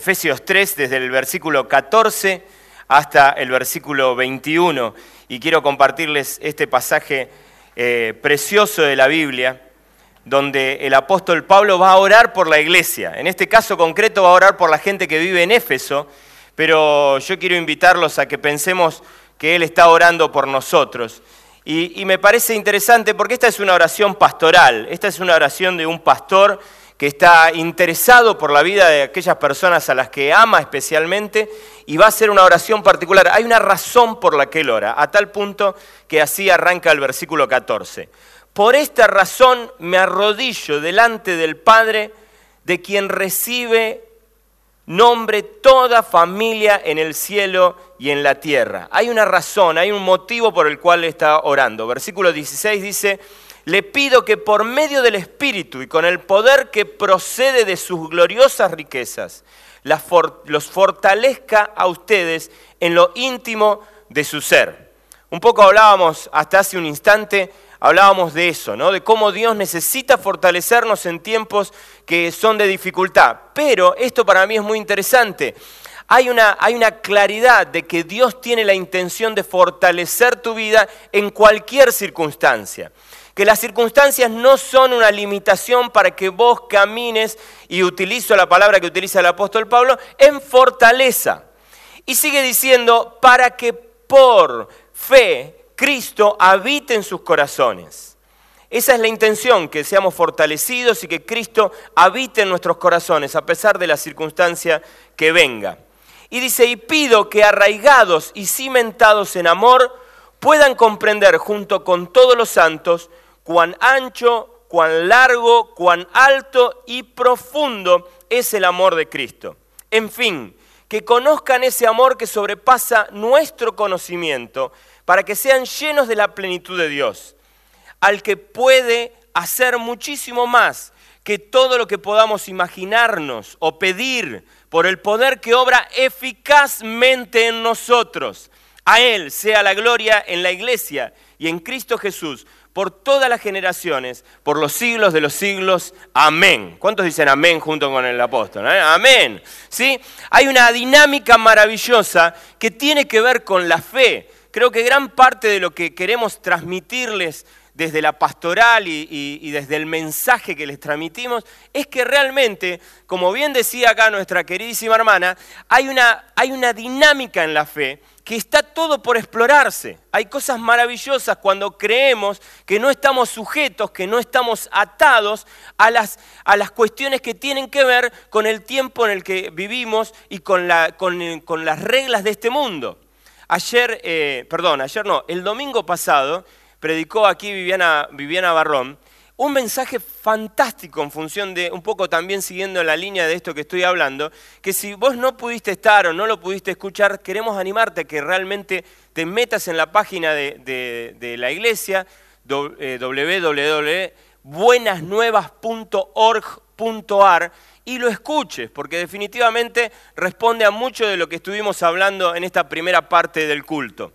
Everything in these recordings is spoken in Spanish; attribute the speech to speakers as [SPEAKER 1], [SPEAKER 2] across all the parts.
[SPEAKER 1] Efesios 3, desde el versículo 14 hasta el versículo 21. Y quiero compartirles este pasaje eh, precioso de la Biblia, donde el apóstol Pablo va a orar por la iglesia. En este caso concreto va a orar por la gente que vive en Éfeso, pero yo quiero invitarlos a que pensemos que Él está orando por nosotros. y me parece interesante porque esta es una oración pastoral, esta es una oración de un pastor que está interesado por la vida de aquellas personas a las que ama especialmente y va a hacer una oración particular. Hay una razón por la que él ora, a tal punto que así arranca el versículo 14. Por esta razón me arrodillo delante del Padre, de quien recibe nombre toda familia en el cielo y en la tierra. Hay una razón, hay un motivo por el cual está orando. Versículo 16 dice, le pido que por medio del Espíritu y con el poder que procede de sus gloriosas riquezas, los fortalezca a ustedes en lo íntimo de su ser. Un poco hablábamos hasta hace un instante, hablábamos de eso, ¿no? De cómo Dios necesita fortalecernos en tiempos que son de dificultad. Pero esto para mí es muy interesante. Hay una, hay una claridad de que Dios tiene la intención de fortalecer tu vida en cualquier circunstancia que las circunstancias no son una limitación para que vos camines, y utilizo la palabra que utiliza el apóstol Pablo, en fortaleza. Y sigue diciendo, para que por fe Cristo habite en sus corazones. Esa es la intención, que seamos fortalecidos y que Cristo habite en nuestros corazones, a pesar de la circunstancia que venga. Y dice, y pido que arraigados y cimentados en amor, puedan comprender junto con todos los santos cuán ancho, cuán largo, cuán alto y profundo es el amor de Cristo. En fin, que conozcan ese amor que sobrepasa nuestro conocimiento, para que sean llenos de la plenitud de Dios, al que puede hacer muchísimo más que todo lo que podamos imaginarnos o pedir por el poder que obra eficazmente en nosotros. A Él sea la gloria en la iglesia y en Cristo Jesús por todas las generaciones, por los siglos de los siglos. Amén. ¿Cuántos dicen amén junto con el apóstol? Eh? Amén. ¿Sí? Hay una dinámica maravillosa que tiene que ver con la fe. Creo que gran parte de lo que queremos transmitirles desde la pastoral y, desde el mensaje que les transmitimos, es que realmente, como bien decía acá nuestra queridísima hermana, hay una, hay una dinámica en la fe que está todo por explorarse. Hay cosas maravillosas cuando creemos que no estamos sujetos, que no estamos atados a las, a las cuestiones que tienen que ver con el tiempo en el que vivimos y con, la, con, las reglas de este mundo. Ayer, eh, perdón, ayer no, el domingo pasado predicó aquí Viviana, Viviana Barrón, un mensaje fantástico en función de, un poco también siguiendo la línea de esto que estoy hablando, que si vos no pudiste estar o no lo pudiste escuchar, queremos animarte a que realmente te metas en la página de, la iglesia, eh, www.buenasnuevas.org.ar, y lo escuches, porque definitivamente responde a mucho de lo que estuvimos hablando en esta primera parte del culto.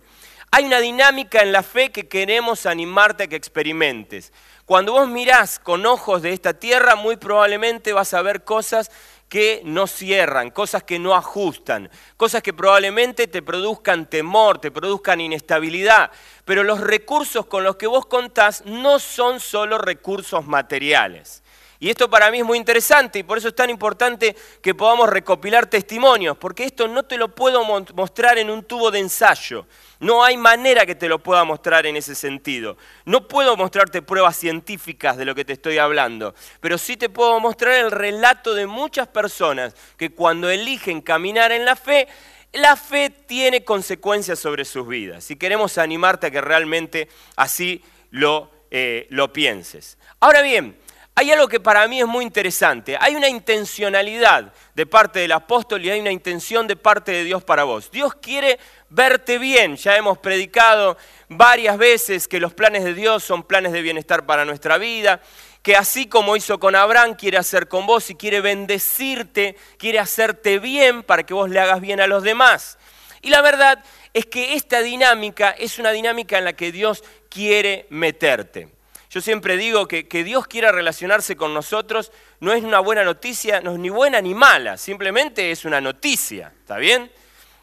[SPEAKER 1] Hay una dinámica en la fe que queremos animarte a que experimentes. Cuando vos mirás con ojos de esta tierra, muy probablemente vas a ver cosas que no cierran, cosas que no ajustan, cosas que probablemente te produzcan temor, te produzcan inestabilidad. Pero los recursos con los que vos contás no son solo recursos materiales. Y esto para mí es muy interesante y por eso es tan importante que podamos recopilar testimonios, porque esto no te lo puedo mostrar en un tubo de ensayo. No hay manera que te lo pueda mostrar en ese sentido. No puedo mostrarte pruebas científicas de lo que te estoy hablando, pero sí te puedo mostrar el relato de muchas personas que cuando eligen caminar en la fe, la fe tiene consecuencias sobre sus vidas y queremos animarte a que realmente así lo, eh, lo pienses. Ahora bien, hay algo que para mí es muy interesante. Hay una intencionalidad de parte del apóstol y hay una intención de parte de Dios para vos. Dios quiere verte bien. Ya hemos predicado varias veces que los planes de Dios son planes de bienestar para nuestra vida, que así como hizo con Abraham, quiere hacer con vos y quiere bendecirte, quiere hacerte bien para que vos le hagas bien a los demás. Y la verdad es que esta dinámica es una dinámica en la que Dios quiere meterte. Yo siempre digo que, que Dios quiera relacionarse con nosotros no es una buena noticia, no es ni buena ni mala, simplemente es una noticia, ¿está bien?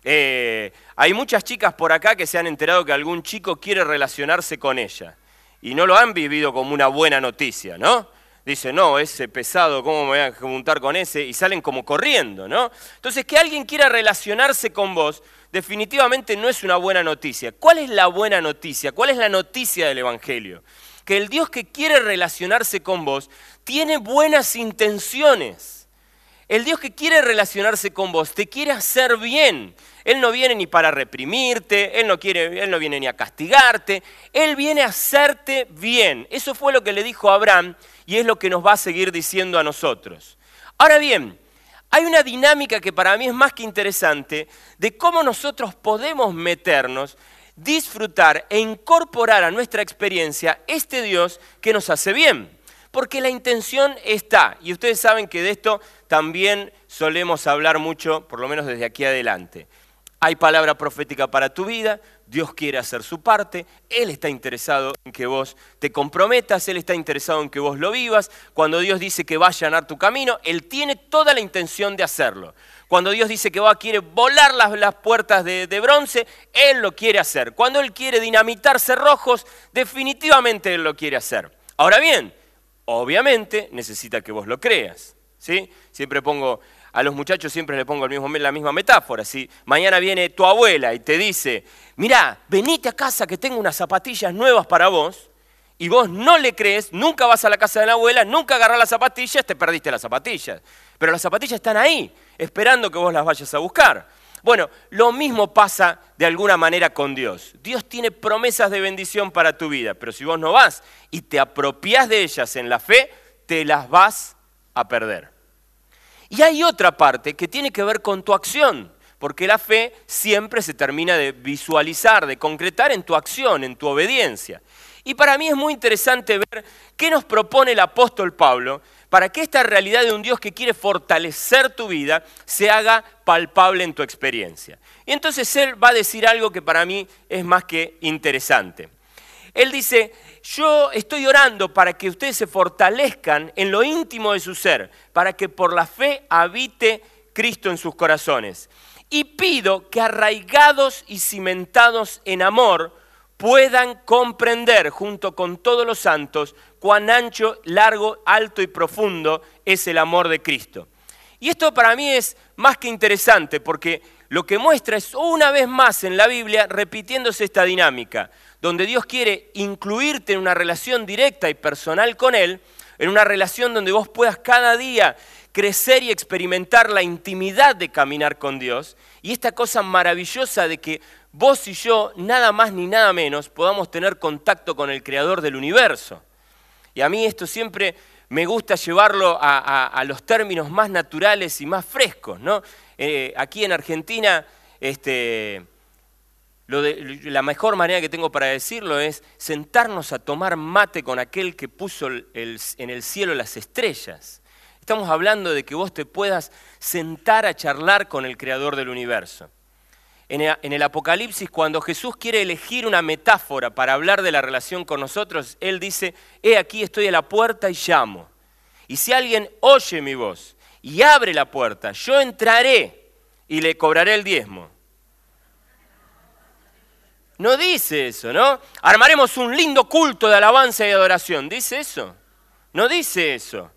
[SPEAKER 1] Eh, hay muchas chicas por acá que se han enterado que algún chico quiere relacionarse con ella y no lo han vivido como una buena noticia, ¿no? Dice, no, ese pesado, ¿cómo me voy a juntar con ese? Y salen como corriendo, ¿no? Entonces, que alguien quiera relacionarse con vos, definitivamente no es una buena noticia. ¿Cuál es la buena noticia? ¿Cuál es la noticia del Evangelio? Que el Dios que quiere relacionarse con vos tiene buenas intenciones. El Dios que quiere relacionarse con vos te quiere hacer bien. Él no viene ni para reprimirte, él no, quiere, él no viene ni a castigarte, Él viene a hacerte bien. Eso fue lo que le dijo a Abraham y es lo que nos va a seguir diciendo a nosotros. Ahora bien, hay una dinámica que para mí es más que interesante de cómo nosotros podemos meternos disfrutar e incorporar a nuestra experiencia este Dios que nos hace bien. Porque la intención está, y ustedes saben que de esto también solemos hablar mucho, por lo menos desde aquí adelante. Hay palabra profética para tu vida, Dios quiere hacer su parte, Él está interesado en que vos te comprometas, Él está interesado en que vos lo vivas. Cuando Dios dice que va a allanar tu camino, Él tiene toda la intención de hacerlo. Cuando Dios dice que va, quiere volar las, puertas de, de, bronce, Él lo quiere hacer. Cuando Él quiere dinamitar cerrojos, definitivamente Él lo quiere hacer. Ahora bien, obviamente necesita que vos lo creas. ¿sí? Siempre pongo a los muchachos siempre le pongo la misma metáfora. Si mañana viene tu abuela y te dice, mirá, venite a casa que tengo unas zapatillas nuevas para vos, y vos no le crees, nunca vas a la casa de la abuela, nunca agarrás las zapatillas, te perdiste las zapatillas. Pero las zapatillas están ahí, esperando que vos las vayas a buscar. Bueno, lo mismo pasa de alguna manera con Dios. Dios tiene promesas de bendición para tu vida, pero si vos no vas y te apropias de ellas en la fe, te las vas a perder. Y hay otra parte que tiene que ver con tu acción, porque la fe siempre se termina de visualizar, de concretar en tu acción, en tu obediencia. Y para mí es muy interesante ver qué nos propone el apóstol Pablo para que esta realidad de un Dios que quiere fortalecer tu vida se haga palpable en tu experiencia. Y entonces él va a decir algo que para mí es más que interesante. Él dice, yo estoy orando para que ustedes se fortalezcan en lo íntimo de su ser, para que por la fe habite Cristo en sus corazones. Y pido que arraigados y cimentados en amor puedan comprender junto con todos los santos cuán ancho, largo, alto y profundo es el amor de Cristo. Y esto para mí es más que interesante porque lo que muestra es una vez más en la Biblia repitiéndose esta dinámica donde Dios quiere incluirte en una relación directa y personal con Él, en una relación donde vos puedas cada día crecer y experimentar la intimidad de caminar con Dios, y esta cosa maravillosa de que vos y yo, nada más ni nada menos, podamos tener contacto con el Creador del universo. Y a mí esto siempre me gusta llevarlo a, los términos más naturales y más frescos. ¿no? Eh, aquí en Argentina, este, la mejor manera que tengo para decirlo es sentarnos a tomar mate con aquel que puso en el cielo las estrellas. Estamos hablando de que vos te puedas sentar a charlar con el creador del universo. En el, en el Apocalipsis, cuando Jesús quiere elegir una metáfora para hablar de la relación con nosotros, Él dice, he aquí estoy a la puerta y llamo. Y si alguien oye mi voz y abre la puerta, yo entraré y le cobraré el diezmo. No dice eso, ¿no? Armaremos un lindo culto de alabanza y adoración. ¿Dice eso? No dice eso.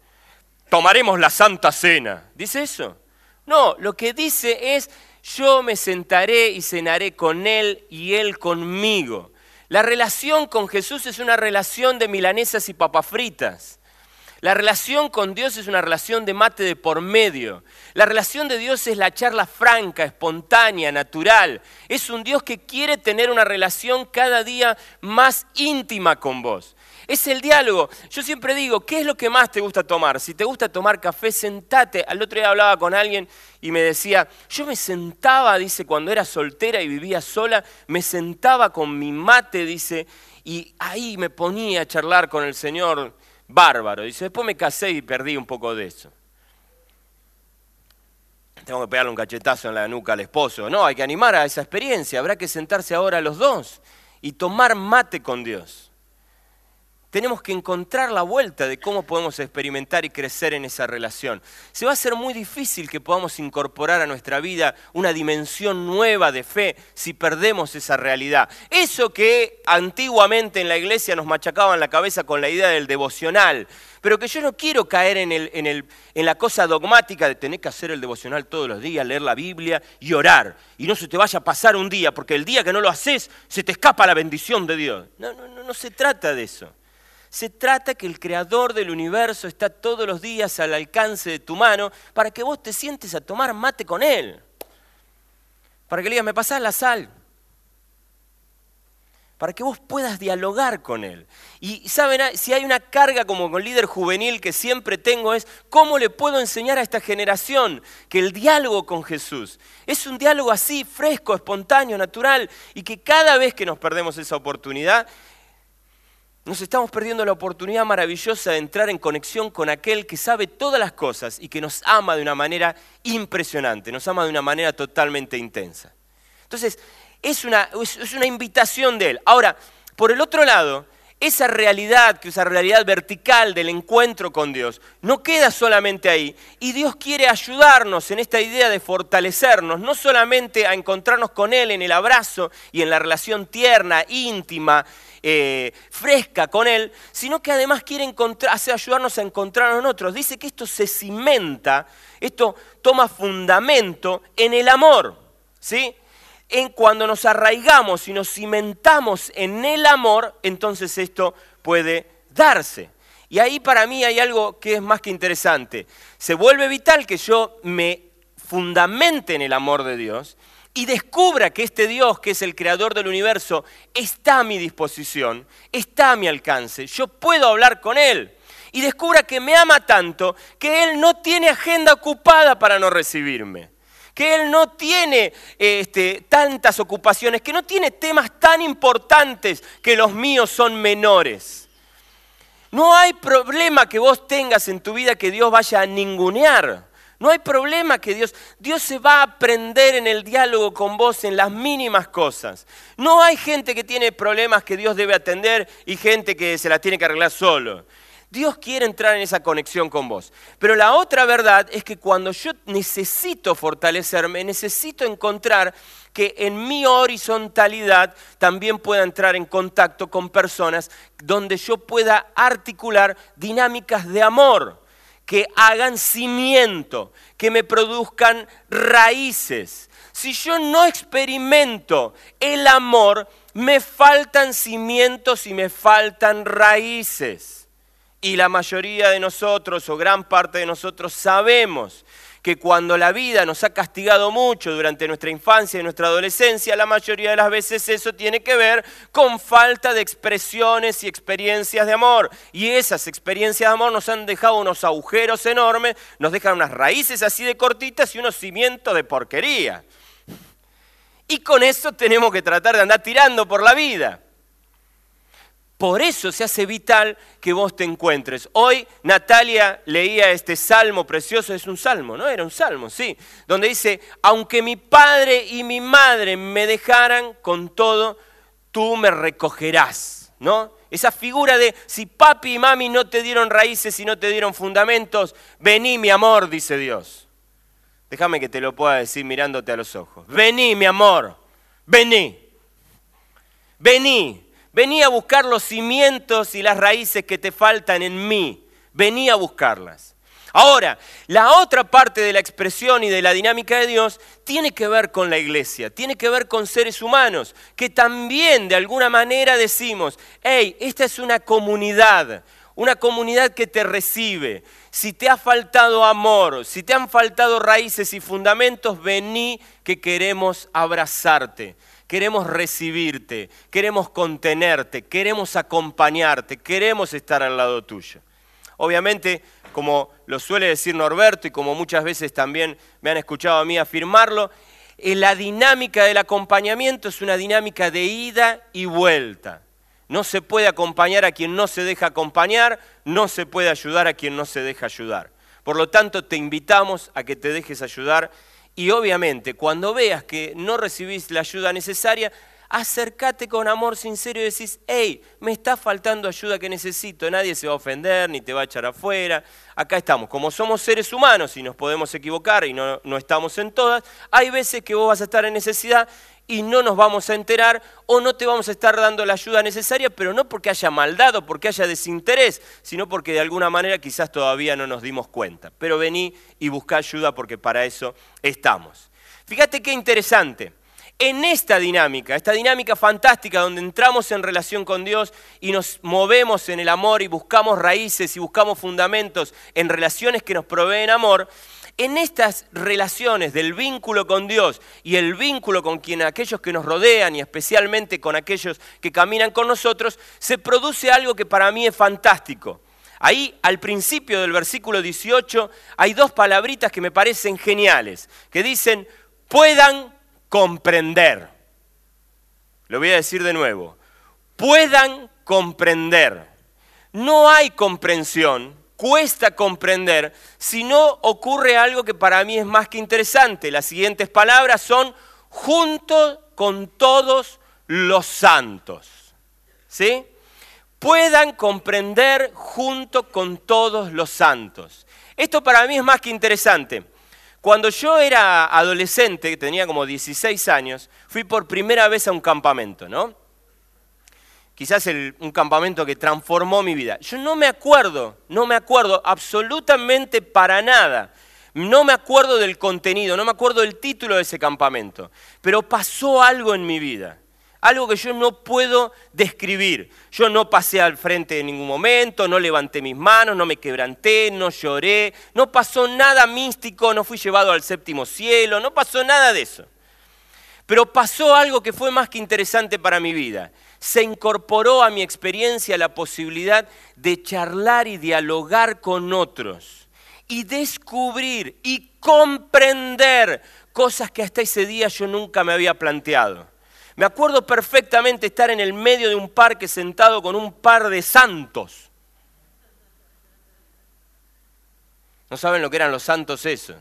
[SPEAKER 1] Tomaremos la santa cena. ¿Dice eso? No, lo que dice es, yo me sentaré y cenaré con él y él conmigo. La relación con Jesús es una relación de milanesas y papas fritas. La relación con Dios es una relación de mate de por medio. La relación de Dios es la charla franca, espontánea, natural. Es un Dios que quiere tener una relación cada día más íntima con vos. Es el diálogo. Yo siempre digo, ¿qué es lo que más te gusta tomar? Si te gusta tomar café, sentate. Al otro día hablaba con alguien y me decía, yo me sentaba, dice, cuando era soltera y vivía sola, me sentaba con mi mate, dice, y ahí me ponía a charlar con el Señor bárbaro. Dice, después me casé y perdí un poco de eso. Tengo que pegarle un cachetazo en la nuca al esposo. No, hay que animar a esa experiencia. Habrá que sentarse ahora los dos y tomar mate con Dios. Tenemos que encontrar la vuelta de cómo podemos experimentar y crecer en esa relación. Se va a hacer muy difícil que podamos incorporar a nuestra vida una dimensión nueva de fe si perdemos esa realidad. Eso que antiguamente en la iglesia nos machacaban la cabeza con la idea del devocional, pero que yo no quiero caer en, en, la cosa dogmática de tener que hacer el devocional todos los días, leer la Biblia y orar. Y no se te vaya a pasar un día, porque el día que no lo haces se te escapa la bendición de Dios. No, no, no, no se trata de eso. Se trata que el creador del universo está todos los días al alcance de tu mano para que vos te sientes a tomar mate con él. Para que le digas, me pasás la sal. Para que vos puedas dialogar con él. Y saben, si hay una carga como con líder juvenil que siempre tengo es, ¿cómo le puedo enseñar a esta generación que el diálogo con Jesús es un diálogo así, fresco, espontáneo, natural, y que cada vez que nos perdemos esa oportunidad, nos estamos perdiendo la oportunidad maravillosa de entrar en conexión con aquel que sabe todas las cosas y que nos ama de una manera impresionante, nos ama de una manera totalmente intensa. Entonces, es una, es una invitación de él. Ahora, por el otro lado, esa realidad, que esa realidad vertical del encuentro con Dios, no queda solamente ahí. Y Dios quiere ayudarnos en esta idea de fortalecernos, no solamente a encontrarnos con Él en el abrazo y en la relación tierna, íntima, eh, fresca con Él, sino que además quiere hace ayudarnos a encontrarnos en otros. Dice que esto se cimenta, esto toma fundamento en el amor, ¿sí? En cuando nos arraigamos y nos cimentamos en el amor, entonces esto puede darse. Y ahí para mí hay algo que es más que interesante. Se vuelve vital que yo me fundamente en el amor de Dios y descubra que este Dios, que es el creador del universo, está a mi disposición, está a mi alcance, yo puedo hablar con Él. Y descubra que me ama tanto que Él no tiene agenda ocupada para no recibirme, que Él no tiene este, tantas ocupaciones, que no tiene temas tan importantes que los míos son menores. No hay problema que vos tengas en tu vida que Dios vaya a ningunear. No hay problema que Dios, Dios se va a aprender en el diálogo con vos en las mínimas cosas. No hay gente que tiene problemas que Dios debe atender y gente que se las tiene que arreglar solo. Dios quiere entrar en esa conexión con vos. Pero la otra verdad es que cuando yo necesito fortalecerme, necesito encontrar que en mi horizontalidad también pueda entrar en contacto con personas donde yo pueda articular dinámicas de amor que hagan cimiento, que me produzcan raíces. Si yo no experimento el amor, me faltan cimientos y me faltan raíces. Y la mayoría de nosotros, o gran parte de nosotros, sabemos que cuando la vida nos ha castigado mucho durante nuestra infancia y nuestra adolescencia, la mayoría de las veces eso tiene que ver con falta de expresiones y experiencias de amor. Y esas experiencias de amor nos han dejado unos agujeros enormes, nos dejan unas raíces así de cortitas y unos cimientos de porquería. Y con eso tenemos que tratar de andar tirando por la vida. Por eso se hace vital que vos te encuentres. Hoy Natalia leía este salmo precioso, es un salmo, ¿no? Era un salmo, sí, donde dice, aunque mi padre y mi madre me dejaran, con todo, tú me recogerás, ¿no? Esa figura de, si papi y mami no te dieron raíces y no te dieron fundamentos, vení mi amor, dice Dios. Déjame que te lo pueda decir mirándote a los ojos. Vení mi amor, vení, vení Vení a buscar los cimientos y las raíces que te faltan en mí. Vení a buscarlas. Ahora, la otra parte de la expresión y de la dinámica de Dios tiene que ver con la iglesia, tiene que ver con seres humanos, que también de alguna manera decimos, hey, esta es una comunidad, una comunidad que te recibe. Si te ha faltado amor, si te han faltado raíces y fundamentos, vení que queremos abrazarte, queremos recibirte, queremos contenerte, queremos acompañarte, queremos estar al lado tuyo. Obviamente, como lo suele decir Norberto y como muchas veces también me han escuchado a mí afirmarlo, eh, la dinámica del acompañamiento es una dinámica de ida y vuelta. No se puede acompañar a quien no se deja acompañar, no se puede ayudar a quien no se deja ayudar. Por lo tanto, te invitamos a que te dejes ayudar y obviamente cuando veas que no recibís la ayuda necesaria, acércate con amor sincero y decís, hey, me está faltando ayuda que necesito, nadie se va a ofender ni te va a echar afuera. Acá estamos, como somos seres humanos y nos podemos equivocar y no, no estamos en todas, hay veces que vos vas a estar en necesidad y no nos vamos a enterar o no te vamos a estar dando la ayuda necesaria, pero no porque haya maldad o porque haya desinterés, sino porque de alguna manera quizás todavía no nos dimos cuenta. Pero vení y busca ayuda porque para eso estamos. Fíjate qué interesante. En esta dinámica, esta dinámica fantástica donde entramos en relación con Dios y nos movemos en el amor y buscamos raíces y buscamos fundamentos en relaciones que nos proveen amor, en estas relaciones del vínculo con Dios y el vínculo con quien, aquellos que nos rodean y especialmente con aquellos que caminan con nosotros, se produce algo que para mí es fantástico. Ahí al principio del versículo 18 hay dos palabritas que me parecen geniales, que dicen, puedan comprender. Lo voy a decir de nuevo, puedan comprender. No hay comprensión cuesta comprender si no ocurre algo que para mí es más que interesante. Las siguientes palabras son junto con todos los santos. ¿Sí? Puedan comprender junto con todos los santos. Esto para mí es más que interesante. Cuando yo era adolescente, tenía como 16 años, fui por primera vez a un campamento, ¿no? Quizás un campamento que transformó mi vida. Yo no me acuerdo, no me acuerdo absolutamente para nada. No me acuerdo del contenido, no me acuerdo del título de ese campamento, pero pasó algo en mi vida, algo que yo no puedo describir. Yo no pasé al frente en ningún momento, no levanté mis manos, no me quebranté, no lloré, no pasó nada místico, no fui llevado al séptimo cielo, no pasó nada de eso. Pero pasó algo que fue más que interesante para mi vida se incorporó a mi experiencia la posibilidad de charlar y dialogar con otros y descubrir y comprender cosas que hasta ese día yo nunca me había planteado. Me acuerdo perfectamente estar en el medio de un parque sentado con un par de santos. No saben lo que eran los santos eso.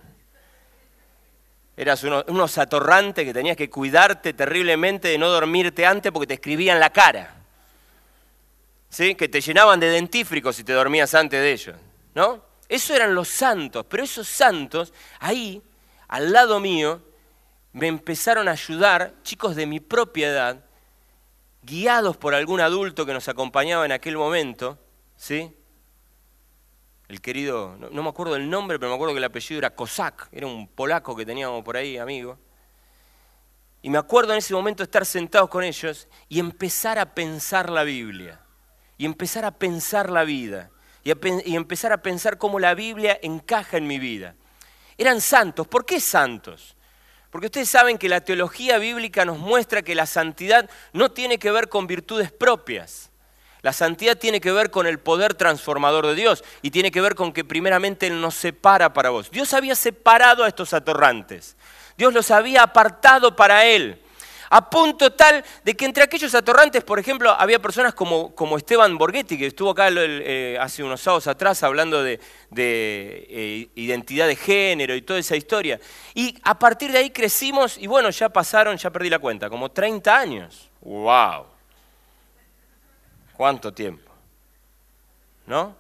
[SPEAKER 1] Eras unos atorrantes que tenías que cuidarte terriblemente de no dormirte antes porque te escribían la cara. ¿Sí? Que te llenaban de dentífricos si te dormías antes de ellos. ¿No? Eso eran los santos, pero esos santos, ahí, al lado mío, me empezaron a ayudar, chicos de mi propia edad, guiados por algún adulto que nos acompañaba en aquel momento, ¿sí? El querido, no, me acuerdo el nombre, pero me acuerdo que el apellido era Kozak, era un polaco que teníamos por ahí, amigo. Y me acuerdo en ese momento estar sentados con ellos y empezar a pensar la Biblia, y empezar a pensar la vida, y, y empezar a pensar cómo la Biblia encaja en mi vida. Eran santos, ¿por qué santos? Porque ustedes saben que la teología bíblica nos muestra que la santidad no tiene que ver con virtudes propias la santidad tiene que ver con el poder transformador de Dios y tiene que ver con que primeramente Él nos separa para vos. Dios había separado a estos atorrantes. Dios los había apartado para Él. A punto tal de que entre aquellos atorrantes, por ejemplo, había personas como, como Esteban Borghetti, que estuvo acá eh, hace unos sábados atrás hablando de, eh, identidad de género y toda esa historia. Y a partir de ahí crecimos y bueno, ya pasaron, ya perdí la cuenta, como 30 años. ¡Wow! ¿Cuánto tiempo? ¿No?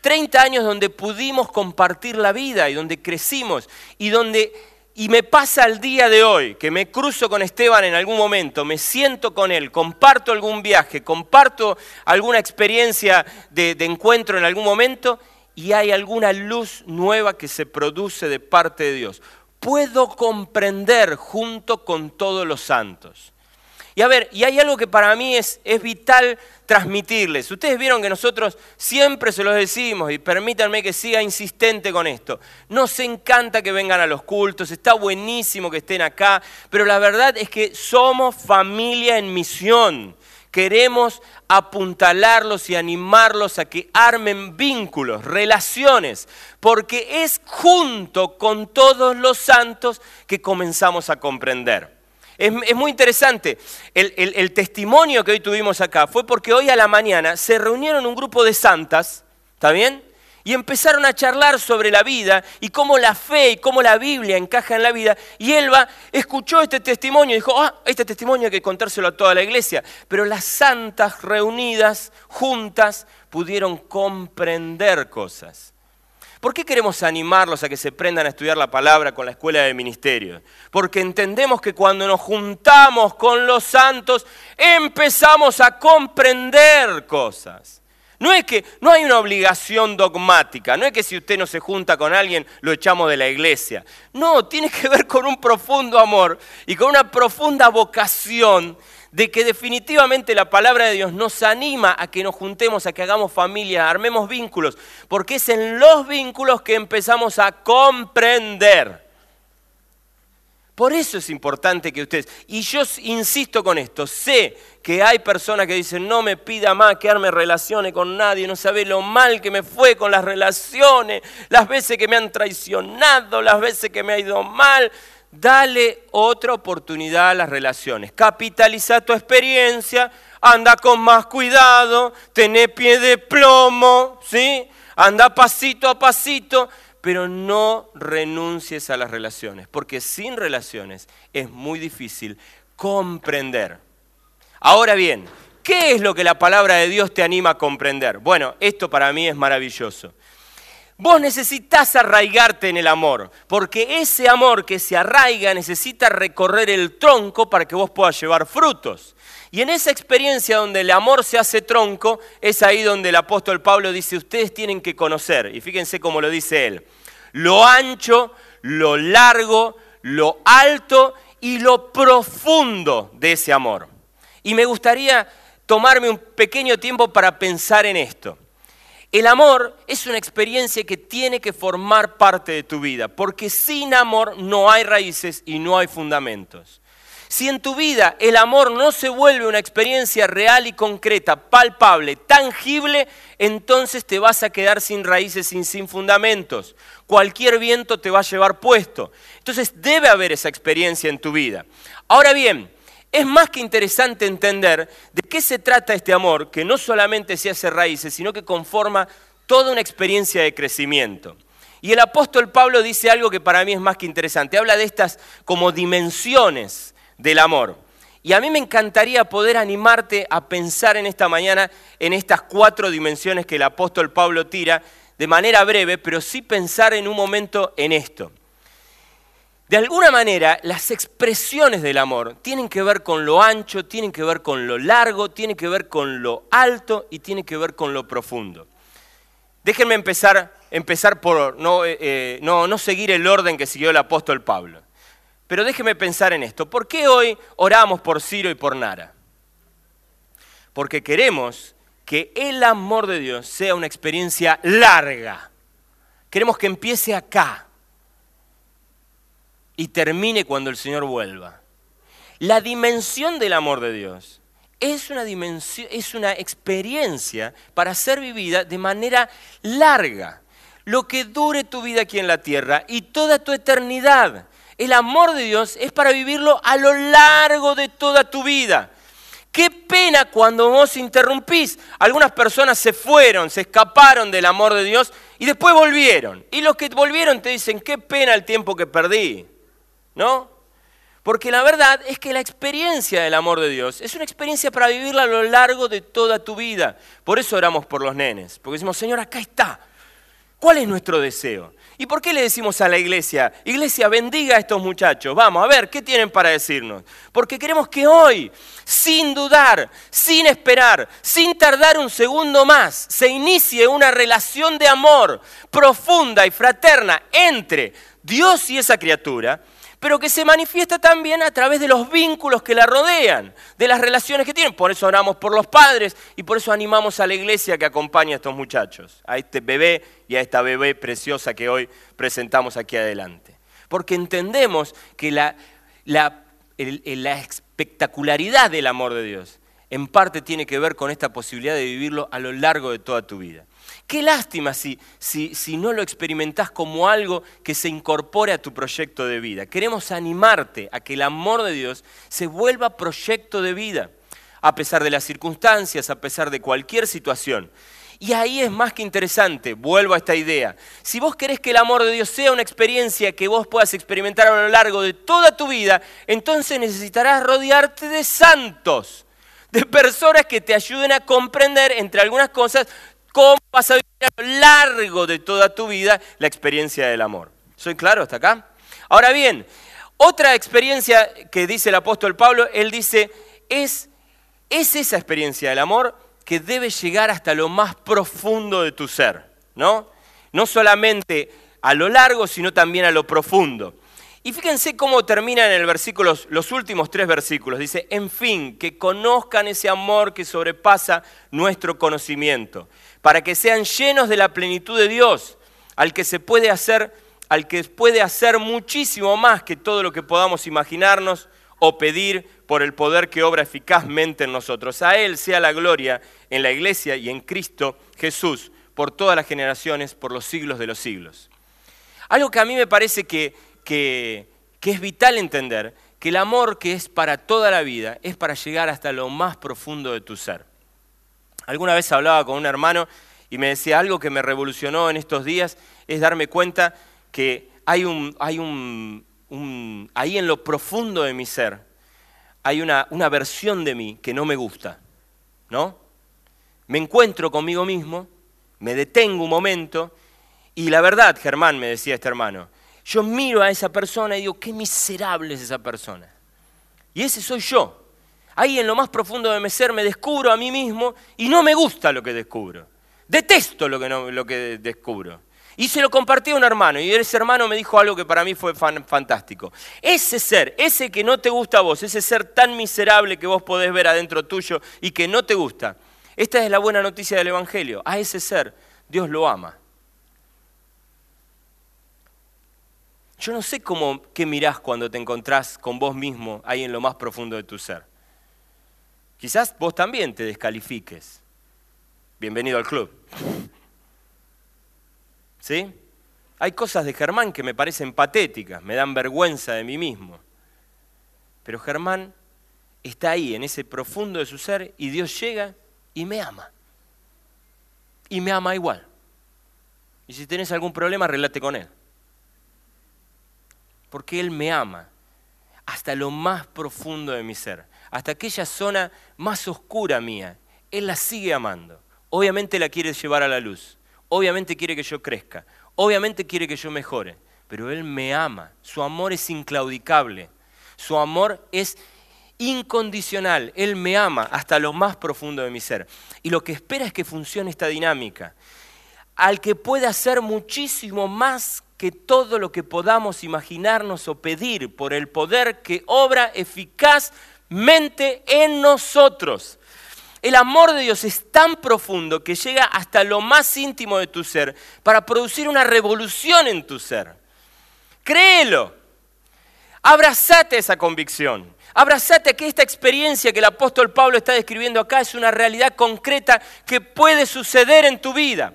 [SPEAKER 1] 30 años donde pudimos compartir la vida y donde crecimos y donde y me pasa el día de hoy que me cruzo con Esteban en algún momento, me siento con él, comparto algún viaje, comparto alguna experiencia de, de, encuentro en algún momento y hay alguna luz nueva que se produce de parte de Dios. Puedo comprender junto con todos los santos. Y a ver, y hay algo que para mí es, es vital transmitirles. Ustedes vieron que nosotros siempre se los decimos, y permítanme que siga insistente con esto. Nos encanta que vengan a los cultos, está buenísimo que estén acá, pero la verdad es que somos familia en misión. Queremos apuntalarlos y animarlos a que armen vínculos, relaciones, porque es junto con todos los santos que comenzamos a comprender. Es, muy interesante. El, testimonio que hoy tuvimos acá fue porque hoy a la mañana se reunieron un grupo de santas, ¿está bien? Y empezaron a charlar sobre la vida y cómo la fe y cómo la Biblia encaja en la vida. Y Elba escuchó este testimonio y dijo, ah, este testimonio hay que contárselo a toda la iglesia. Pero las santas reunidas, juntas, pudieron comprender cosas. ¿Por qué queremos animarlos a que se prendan a estudiar la palabra con la escuela de ministerio? Porque entendemos que cuando nos juntamos con los santos empezamos a comprender cosas. No es que no hay una obligación dogmática, no es que si usted no se junta con alguien lo echamos de la iglesia. No, tiene que ver con un profundo amor y con una profunda vocación de que definitivamente la palabra de Dios nos anima a que nos juntemos, a que hagamos familia, armemos vínculos, porque es en los vínculos que empezamos a comprender. Por eso es importante que ustedes, y yo insisto con esto, sé que hay personas que dicen, no me pida más que arme relaciones con nadie, no sabe lo mal que me fue con las relaciones, las veces que me han traicionado, las veces que me ha ido mal. Dale otra oportunidad a las relaciones. Capitaliza tu experiencia, anda con más cuidado, tené pie de plomo, ¿sí? Anda pasito a pasito, pero no renuncies a las relaciones, porque sin relaciones es muy difícil comprender. Ahora bien, ¿qué es lo que la palabra de Dios te anima a comprender? Bueno, esto para mí es maravilloso. Vos necesitas arraigarte en el amor, porque ese amor que se arraiga necesita recorrer el tronco para que vos puedas llevar frutos. Y en esa experiencia donde el amor se hace tronco, es ahí donde el apóstol Pablo dice, ustedes tienen que conocer, y fíjense cómo lo dice él, lo ancho, lo largo, lo alto y lo profundo de ese amor. Y me gustaría tomarme un pequeño tiempo para pensar en esto. El amor es una experiencia que tiene que formar parte de tu vida, porque sin amor no hay raíces y no hay fundamentos. Si en tu vida el amor no se vuelve una experiencia real y concreta, palpable, tangible, entonces te vas a quedar sin raíces y sin fundamentos. Cualquier viento te va a llevar puesto. Entonces debe haber esa experiencia en tu vida. Ahora bien, es más que interesante entender de qué se trata este amor, que no solamente se hace raíces, sino que conforma toda una experiencia de crecimiento. Y el apóstol Pablo dice algo que para mí es más que interesante. Habla de estas como dimensiones del amor. Y a mí me encantaría poder animarte a pensar en esta mañana en estas cuatro dimensiones que el apóstol Pablo tira de manera breve, pero sí pensar en un momento en esto. De alguna manera, las expresiones del amor tienen que ver con lo ancho, tienen que ver con lo largo, tienen que ver con lo alto y tienen que ver con lo profundo. Déjenme empezar, empezar por no, eh, eh, no, no seguir el orden que siguió el apóstol Pablo. Pero déjenme pensar en esto. ¿Por qué hoy oramos por Ciro y por Nara? Porque queremos que el amor de Dios sea una experiencia larga. Queremos que empiece acá y termine cuando el Señor vuelva. La dimensión del amor de Dios es una, dimensión, es una experiencia para ser vivida de manera larga. Lo que dure tu vida aquí en la tierra y toda tu eternidad. El amor de Dios es para vivirlo a lo largo de toda tu vida. Qué pena cuando vos interrumpís. Algunas personas se fueron, se escaparon del amor de Dios y después volvieron. Y los que volvieron te dicen, qué pena el tiempo que perdí. ¿No? Porque la verdad es que la experiencia del amor de Dios es una experiencia para vivirla a lo largo de toda tu vida. Por eso oramos por los nenes, porque decimos, Señor, acá está. ¿Cuál es nuestro deseo? ¿Y por qué le decimos a la iglesia, iglesia, bendiga a estos muchachos? Vamos, a ver, ¿qué tienen para decirnos? Porque queremos que hoy, sin dudar, sin esperar, sin tardar un segundo más, se inicie una relación de amor profunda y fraterna entre Dios y esa criatura pero que se manifiesta también a través de los vínculos que la rodean, de las relaciones que tienen. Por eso oramos por los padres y por eso animamos a la iglesia que acompaña a estos muchachos, a este bebé y a esta bebé preciosa que hoy presentamos aquí adelante. Porque entendemos que la, la, la espectacularidad del amor de Dios en parte tiene que ver con esta posibilidad de vivirlo a lo largo de toda tu vida. Qué lástima si, si, si, no lo experimentás como algo que se incorpore a tu proyecto de vida. Queremos animarte a que el amor de Dios se vuelva proyecto de vida, a pesar de las circunstancias, a pesar de cualquier situación. Y ahí es más que interesante, vuelvo a esta idea. Si vos querés que el amor de Dios sea una experiencia que vos puedas experimentar a lo largo de toda tu vida, entonces necesitarás rodearte de santos de personas que te ayuden a comprender, entre algunas cosas, cómo vas a vivir a lo largo de toda tu vida la experiencia del amor. ¿Soy claro hasta acá? Ahora bien, otra experiencia que dice el apóstol Pablo, él dice, es, es esa experiencia del amor que debe llegar hasta lo más profundo de tu ser, ¿no? No solamente a lo largo, sino también a lo profundo. Y fíjense cómo terminan el versículo, los últimos tres versículos. Dice, en fin, que conozcan ese amor que sobrepasa nuestro conocimiento, para que sean llenos de la plenitud de Dios, al que se puede hacer, al que puede hacer muchísimo más que todo lo que podamos imaginarnos o pedir por el poder que obra eficazmente en nosotros. A Él sea la gloria en la iglesia y en Cristo Jesús, por todas las generaciones, por los siglos de los siglos. Algo que a mí me parece que que, es vital entender que el amor que es para toda la vida es para llegar hasta lo más profundo de tu ser. Alguna vez hablaba con un hermano y me decía algo que me revolucionó en estos días, es darme cuenta que hay un, hay un, ahí en lo profundo de mi ser, hay una, una versión de mí que no me gusta, ¿no? Me encuentro conmigo mismo, me detengo un momento y la verdad, Germán, me decía este hermano, yo miro a esa persona y digo, qué miserable es esa persona. Y ese soy yo. Ahí en lo más profundo de mi ser me descubro a mí mismo y no me gusta lo que descubro. Detesto lo que, descubro. Y se lo compartí a un hermano y ese hermano me dijo algo que para mí fue fantástico. Ese ser, ese que no te gusta a vos, ese ser tan miserable que vos podés ver adentro tuyo y que no te gusta, esta es la buena noticia del Evangelio. A ese ser Dios lo ama. Yo no sé cómo, qué mirás cuando te encontrás con vos mismo ahí en lo más profundo de tu ser. Quizás vos también te descalifiques. Bienvenido al club. ¿Sí? Hay cosas de Germán que me parecen patéticas, me dan vergüenza de mí mismo. Pero Germán está ahí, en ese profundo de su ser, y Dios llega y me ama. Y me ama igual. Y si tenés algún problema, relate con él porque Él me ama hasta lo más profundo de mi ser, hasta aquella zona más oscura mía. Él la sigue amando. Obviamente la quiere llevar a la luz, obviamente quiere que yo crezca, obviamente quiere que yo mejore, pero Él me ama, su amor es inclaudicable, su amor es incondicional, Él me ama hasta lo más profundo de mi ser. Y lo que espera es que funcione esta dinámica. Al que puede hacer muchísimo más que todo lo que podamos imaginarnos o pedir por el poder que obra eficazmente en nosotros. El amor de Dios es tan profundo que llega hasta lo más íntimo de tu ser para producir una revolución en tu ser. Créelo. Abrazate esa convicción. Abrazate que esta experiencia que el apóstol Pablo está describiendo acá es una realidad concreta que puede suceder en tu vida.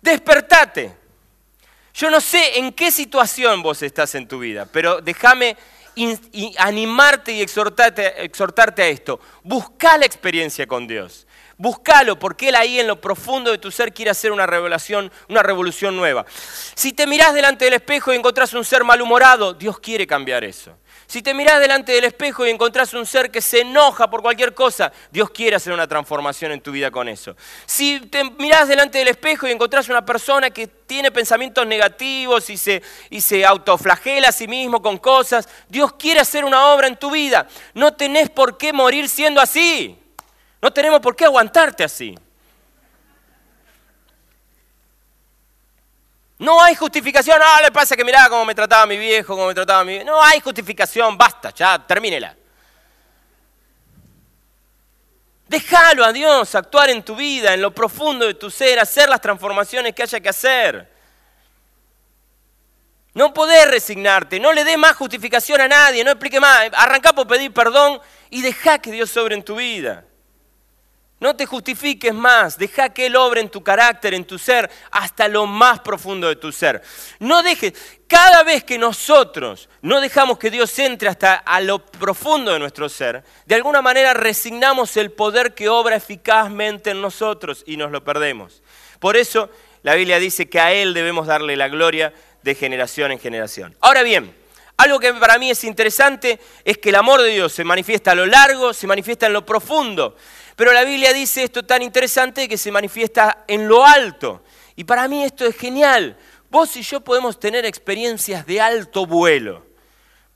[SPEAKER 1] Despertate. Yo no sé en qué situación vos estás en tu vida, pero déjame animarte y exhortarte, exhortarte a esto. Busca la experiencia con Dios. Búscalo, porque Él ahí en lo profundo de tu ser quiere hacer una revelación, una revolución nueva. Si te mirás delante del espejo y encontrás un ser malhumorado, Dios quiere cambiar eso. Si te mirás delante del espejo y encontrás un ser que se enoja por cualquier cosa, Dios quiere hacer una transformación en tu vida con eso. Si te mirás delante del espejo y encontrás una persona que tiene pensamientos negativos y se, y se autoflagela a sí mismo con cosas, Dios quiere hacer una obra en tu vida. No tenés por qué morir siendo así. No tenemos por qué aguantarte así. No hay justificación. No, le pasa que mirá cómo me trataba mi viejo, cómo me trataba mi No hay justificación. Basta, ya, termínela. Déjalo a Dios actuar en tu vida, en lo profundo de tu ser, hacer las transformaciones que haya que hacer. No podés resignarte, no le dé más justificación a nadie, no explique más. Arrancá por pedir perdón y deja que Dios sobre en tu vida. No te justifiques más, deja que Él obre en tu carácter, en tu ser, hasta lo más profundo de tu ser. No dejes, cada vez que nosotros no dejamos que Dios entre hasta a lo profundo de nuestro ser, de alguna manera resignamos el poder que obra eficazmente en nosotros y nos lo perdemos. Por eso la Biblia dice que a Él debemos darle la gloria de generación en generación. Ahora bien, algo que para mí es interesante es que el amor de Dios se manifiesta a lo largo, se manifiesta en lo profundo. Pero la Biblia dice esto tan interesante que se manifiesta en lo alto. Y para mí esto es genial. Vos y yo podemos tener experiencias de alto vuelo.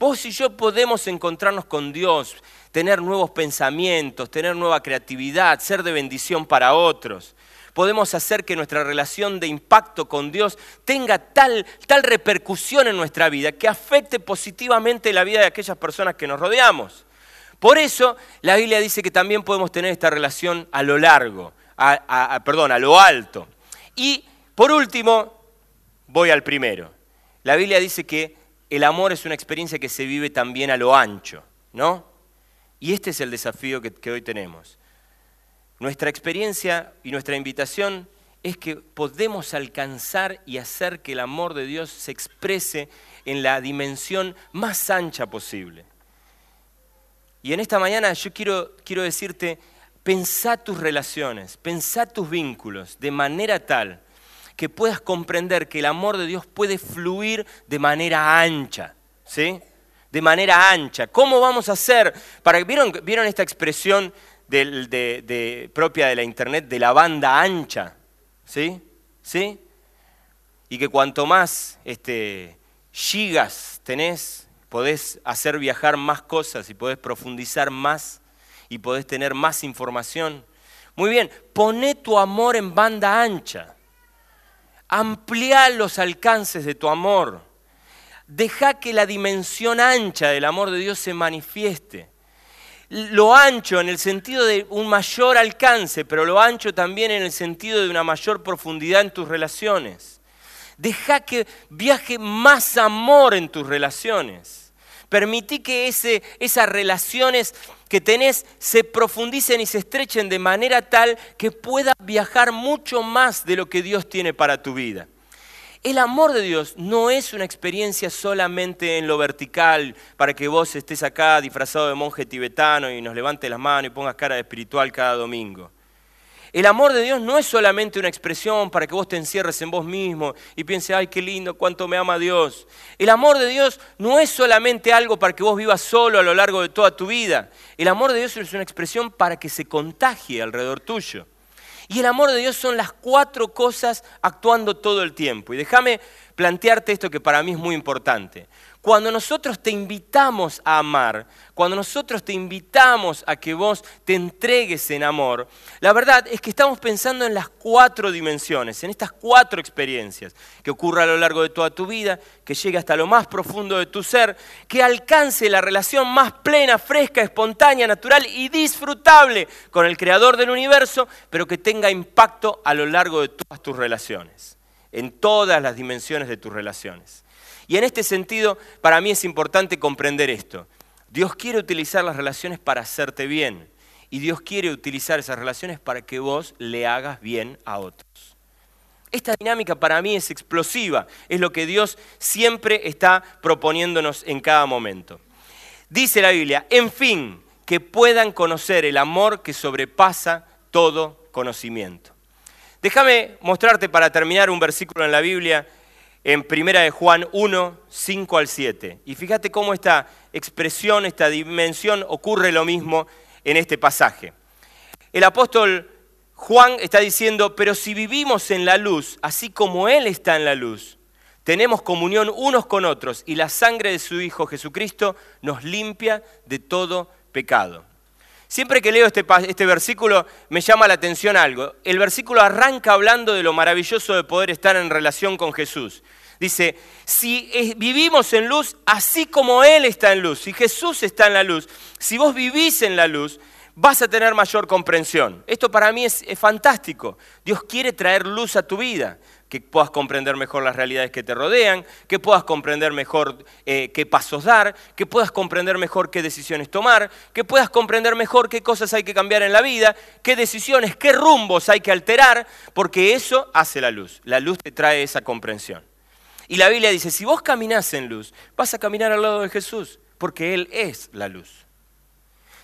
[SPEAKER 1] Vos y yo podemos encontrarnos con Dios, tener nuevos pensamientos, tener nueva creatividad, ser de bendición para otros. Podemos hacer que nuestra relación de impacto con Dios tenga tal, tal repercusión en nuestra vida que afecte positivamente la vida de aquellas personas que nos rodeamos. Por eso la Biblia dice que también podemos tener esta relación a lo largo, perdón, a lo alto. Y por último, voy al primero. La Biblia dice que el amor es una experiencia que se vive también a lo ancho, ¿no? Y este es el desafío que hoy tenemos. Nuestra experiencia y nuestra invitación es que podemos alcanzar y hacer que el amor de Dios se exprese en la dimensión más ancha posible. Y en esta mañana yo quiero, quiero decirte, pensá tus relaciones, pensá tus vínculos de manera tal que puedas comprender que el amor de Dios puede fluir de manera ancha, ¿sí? De manera ancha. ¿Cómo vamos a hacer? Para, ¿vieron, ¿Vieron esta expresión de, propia de la internet de la banda ancha? ¿Sí? ¿Sí? Y que cuanto más este, gigas tenés, podés hacer viajar más cosas y podés profundizar más y podés tener más información. Muy bien, poné tu amor en banda ancha. Amplía los alcances de tu amor. Deja que la dimensión ancha del amor de Dios se manifieste. Lo ancho en el sentido de un mayor alcance, pero lo ancho también en el sentido de una mayor profundidad en tus relaciones. Deja que viaje más amor en tus relaciones. Permití que ese, esas relaciones que tenés se profundicen y se estrechen de manera tal que puedas viajar mucho más de lo que Dios tiene para tu vida. El amor de Dios no es una experiencia solamente en lo vertical, para que vos estés acá disfrazado de monje tibetano y nos levantes las manos y pongas cara de espiritual cada domingo. El amor de Dios no es solamente una expresión para que vos te encierres en vos mismo y pienses, ay, qué lindo, cuánto me ama Dios. El amor de Dios no es solamente algo para que vos vivas solo a lo largo de toda tu vida. El amor de Dios es una expresión para que se contagie alrededor tuyo. Y el amor de Dios son las cuatro cosas actuando todo el tiempo. Y déjame plantearte esto que para mí es muy importante. Cuando nosotros te invitamos a amar, cuando nosotros te invitamos a que vos te entregues en amor, la verdad es que estamos pensando en las cuatro dimensiones, en estas cuatro experiencias, que ocurra a lo largo de toda tu vida, que llegue hasta lo más profundo de tu ser, que alcance la relación más plena, fresca, espontánea, natural y disfrutable con el creador del universo, pero que tenga impacto a lo largo de todas tus relaciones, en todas las dimensiones de tus relaciones. Y en este sentido, para mí es importante comprender esto. Dios quiere utilizar las relaciones para hacerte bien. Y Dios quiere utilizar esas relaciones para que vos le hagas bien a otros. Esta dinámica para mí es explosiva, es lo que Dios siempre está proponiéndonos en cada momento. Dice la Biblia, en fin, que puedan conocer el amor que sobrepasa todo conocimiento. Déjame mostrarte para terminar un versículo en la Biblia en Primera de Juan 1, 5 al 7. Y fíjate cómo esta expresión, esta dimensión ocurre lo mismo en este pasaje. El apóstol Juan está diciendo, pero si vivimos en la luz, así como Él está en la luz, tenemos comunión unos con otros y la sangre de su Hijo Jesucristo nos limpia de todo pecado. Siempre que leo este, este, versículo me llama la atención algo. El versículo arranca hablando de lo maravilloso de poder estar en relación con Jesús. Dice, si vivimos en luz, así como Él está en luz, si Jesús está en la luz, si vos vivís en la luz, vas a tener mayor comprensión. Esto para mí es fantástico. Dios quiere traer luz a tu vida que puedas comprender mejor las realidades que te rodean, que puedas comprender mejor eh, qué pasos dar, que puedas comprender mejor qué decisiones tomar, que puedas comprender mejor qué cosas hay que cambiar en la vida, qué decisiones, qué rumbos hay que alterar, porque eso hace la luz. La luz te trae esa comprensión. Y la Biblia dice, si vos caminás en luz, vas a caminar al lado de Jesús, porque Él es la luz.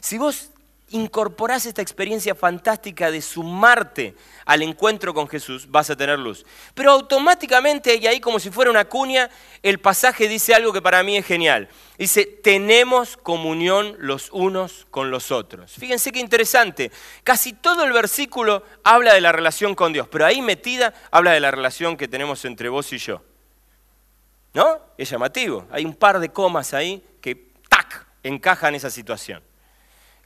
[SPEAKER 1] Si vos incorporás esta experiencia fantástica de sumarte al encuentro con Jesús, vas a tener luz. Pero automáticamente, y ahí como si fuera una cuña, el pasaje dice algo que para mí es genial. Dice, tenemos comunión los unos con los otros. Fíjense qué interesante. Casi todo el versículo habla de la relación con Dios, pero ahí metida habla de la relación que tenemos entre vos y yo. ¿No? Es llamativo. Hay un par de comas ahí que, ¡tac!, encajan esa situación.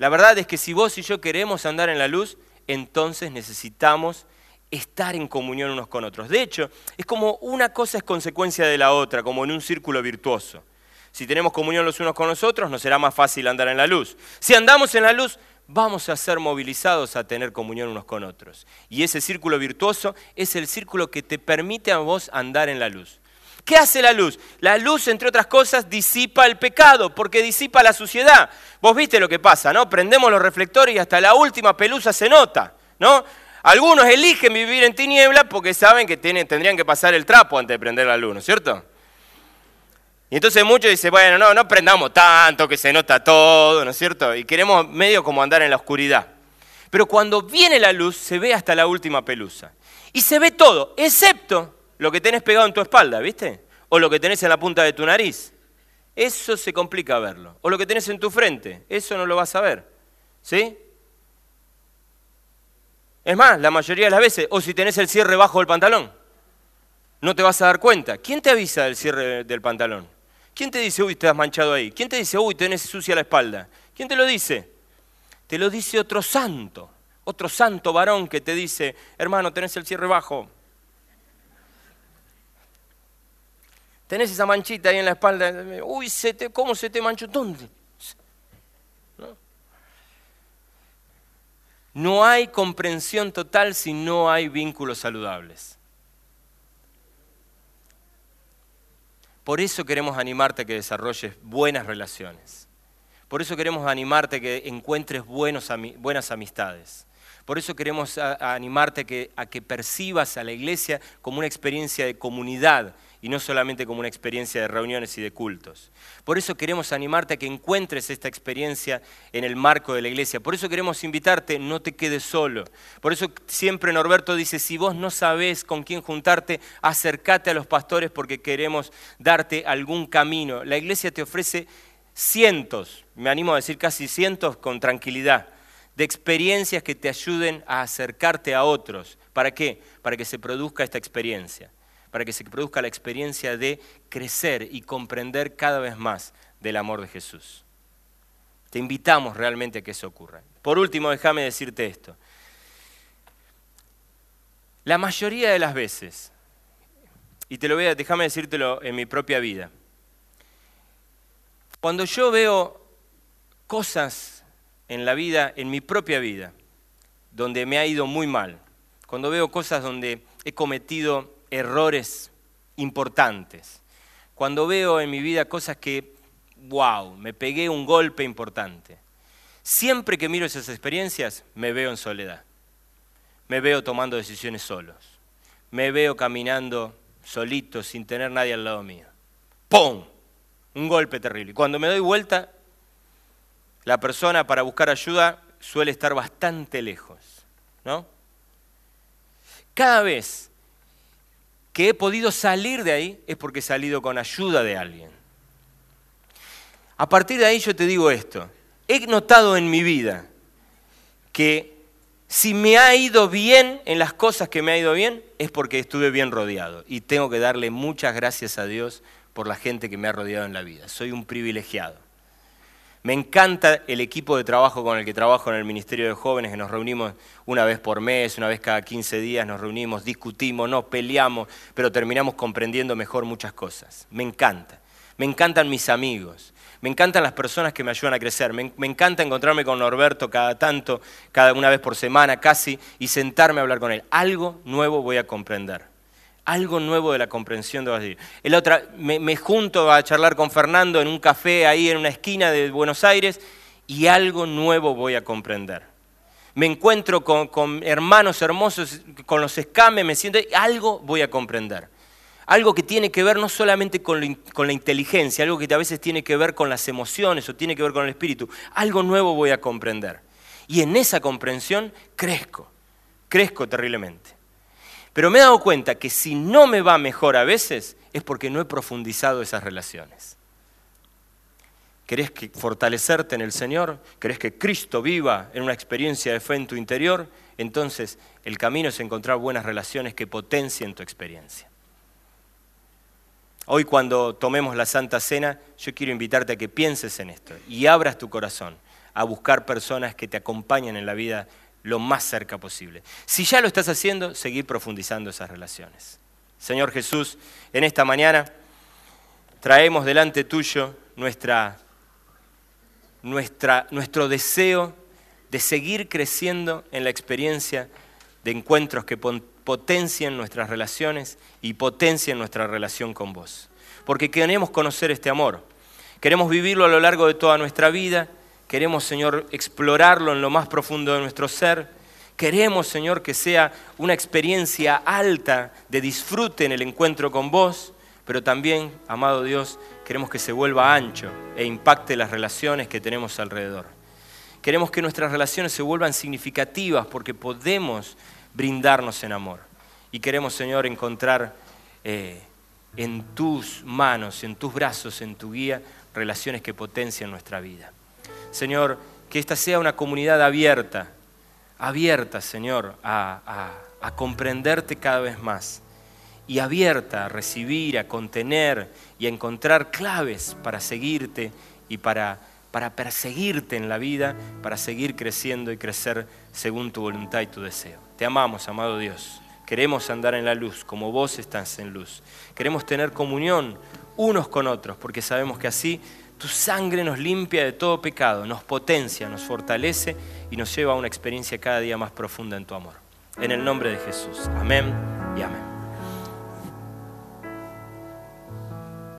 [SPEAKER 1] La verdad es que si vos y yo queremos andar en la luz, entonces necesitamos estar en comunión unos con otros. De hecho, es como una cosa es consecuencia de la otra, como en un círculo virtuoso. Si tenemos comunión los unos con los otros, nos será más fácil andar en la luz. Si andamos en la luz, vamos a ser movilizados a tener comunión unos con otros. Y ese círculo virtuoso es el círculo que te permite a vos andar en la luz. ¿Qué hace la luz? La luz, entre otras cosas, disipa el pecado, porque disipa la suciedad. Vos viste lo que pasa, ¿no? Prendemos los reflectores y hasta la última pelusa se nota, ¿no? Algunos eligen vivir en tinieblas porque saben que tendrían que pasar el trapo antes de prender la luz, ¿no es cierto? Y entonces muchos dicen, bueno, no, no prendamos tanto, que se nota todo, ¿no es cierto? Y queremos medio como andar en la oscuridad. Pero cuando viene la luz, se ve hasta la última pelusa. Y se ve todo, excepto lo que tenés pegado en tu espalda, ¿viste? O lo que tenés en la punta de tu nariz. Eso se complica verlo. O lo que tenés en tu frente, eso no lo vas a ver. ¿Sí? Es más, la mayoría de las veces, o si tenés el cierre bajo del pantalón, no te vas a dar cuenta. ¿Quién te avisa del cierre del pantalón? ¿Quién te dice, uy, te has manchado ahí? ¿Quién te dice, uy, tenés sucia la espalda? ¿Quién te lo dice? Te lo dice otro santo, otro santo varón que te dice, hermano, tenés el cierre bajo, tenés esa manchita ahí en la espalda, uy, ¿cómo se te manchó? ¿Dónde? ¿No? no hay comprensión total si no hay vínculos saludables. Por eso queremos animarte a que desarrolles buenas relaciones. Por eso queremos animarte a que encuentres buenas amistades. Por eso queremos animarte a que percibas a la iglesia como una experiencia de comunidad y no solamente como una experiencia de reuniones y de cultos. Por eso queremos animarte a que encuentres esta experiencia en el marco de la iglesia. Por eso queremos invitarte, no te quedes solo. Por eso siempre Norberto dice, si vos no sabés con quién juntarte, acércate a los pastores porque queremos darte algún camino. La iglesia te ofrece cientos, me animo a decir casi cientos con tranquilidad, de experiencias que te ayuden a acercarte a otros. ¿Para qué? Para que se produzca esta experiencia para que se produzca la experiencia de crecer y comprender cada vez más del amor de Jesús. Te invitamos realmente a que eso ocurra. Por último, déjame decirte esto. La mayoría de las veces, y te lo voy a, déjame decírtelo en mi propia vida, cuando yo veo cosas en la vida, en mi propia vida, donde me ha ido muy mal, cuando veo cosas donde he cometido errores importantes. Cuando veo en mi vida cosas que, wow, me pegué un golpe importante. Siempre que miro esas experiencias, me veo en soledad. Me veo tomando decisiones solos. Me veo caminando solito, sin tener nadie al lado mío. ¡Pum! Un golpe terrible. Cuando me doy vuelta, la persona para buscar ayuda suele estar bastante lejos. ¿no? Cada vez que he podido salir de ahí es porque he salido con ayuda de alguien. A partir de ahí yo te digo esto, he notado en mi vida que si me ha ido bien en las cosas que me ha ido bien, es porque estuve bien rodeado. Y tengo que darle muchas gracias a Dios por la gente que me ha rodeado en la vida. Soy un privilegiado. Me encanta el equipo de trabajo con el que trabajo en el Ministerio de Jóvenes, que nos reunimos una vez por mes, una vez cada 15 días, nos reunimos, discutimos, nos peleamos, pero terminamos comprendiendo mejor muchas cosas. Me encanta. Me encantan mis amigos. Me encantan las personas que me ayudan a crecer. Me, encanta encontrarme con Norberto cada tanto, cada una vez por semana casi, y sentarme a hablar con él. Algo nuevo voy a comprender algo nuevo de la comprensión de Brasil. El otra, me, junto a charlar con Fernando en un café ahí en una esquina de Buenos Aires y algo nuevo voy a comprender. Me encuentro con, hermanos hermosos, con los escames, me siento, algo voy a comprender. Algo que tiene que ver no solamente con, con la inteligencia, algo que a veces tiene que ver con las emociones o tiene que ver con el espíritu. Algo nuevo voy a comprender. Y en esa comprensión crezco, crezco terriblemente. Pero me he dado cuenta que si no me va mejor a veces es porque no he profundizado esas relaciones. ¿Querés fortalecerte en el Señor? ¿Querés que Cristo viva en una experiencia de fe en tu interior? Entonces el camino es encontrar buenas relaciones que potencien tu experiencia. Hoy cuando tomemos la Santa Cena, yo quiero invitarte a que pienses en esto y abras tu corazón a buscar personas que te acompañen en la vida lo más cerca posible. Si ya lo estás haciendo, seguir profundizando esas relaciones. Señor Jesús, en esta mañana traemos delante tuyo nuestra, nuestra, nuestro deseo de seguir creciendo en la experiencia de encuentros que potencien nuestras relaciones y potencien nuestra relación con vos. Porque queremos conocer este amor, queremos vivirlo a lo largo de toda nuestra vida Queremos, Señor, explorarlo en lo más profundo de nuestro ser. Queremos, Señor, que sea una experiencia alta de disfrute en el encuentro con vos, pero también, amado Dios, queremos que se vuelva ancho e impacte las relaciones que tenemos alrededor. Queremos que nuestras relaciones se vuelvan significativas porque podemos brindarnos en amor. Y queremos, Señor, encontrar eh, en tus manos, en tus brazos, en tu guía, relaciones que potencien nuestra vida. Señor, que esta sea una comunidad abierta, abierta, Señor, a, comprenderte cada vez más y abierta a recibir, a contener y a encontrar claves para seguirte y para, para perseguirte en la vida, para seguir creciendo y crecer según tu voluntad y tu deseo. Te amamos, amado Dios. Queremos andar en la luz como vos estás en luz. Queremos tener comunión unos con otros porque sabemos que así tu sangre nos limpia de todo pecado, nos potencia, nos fortalece y nos lleva a una experiencia cada día más profunda en tu amor. En el nombre de Jesús. Amén y amén.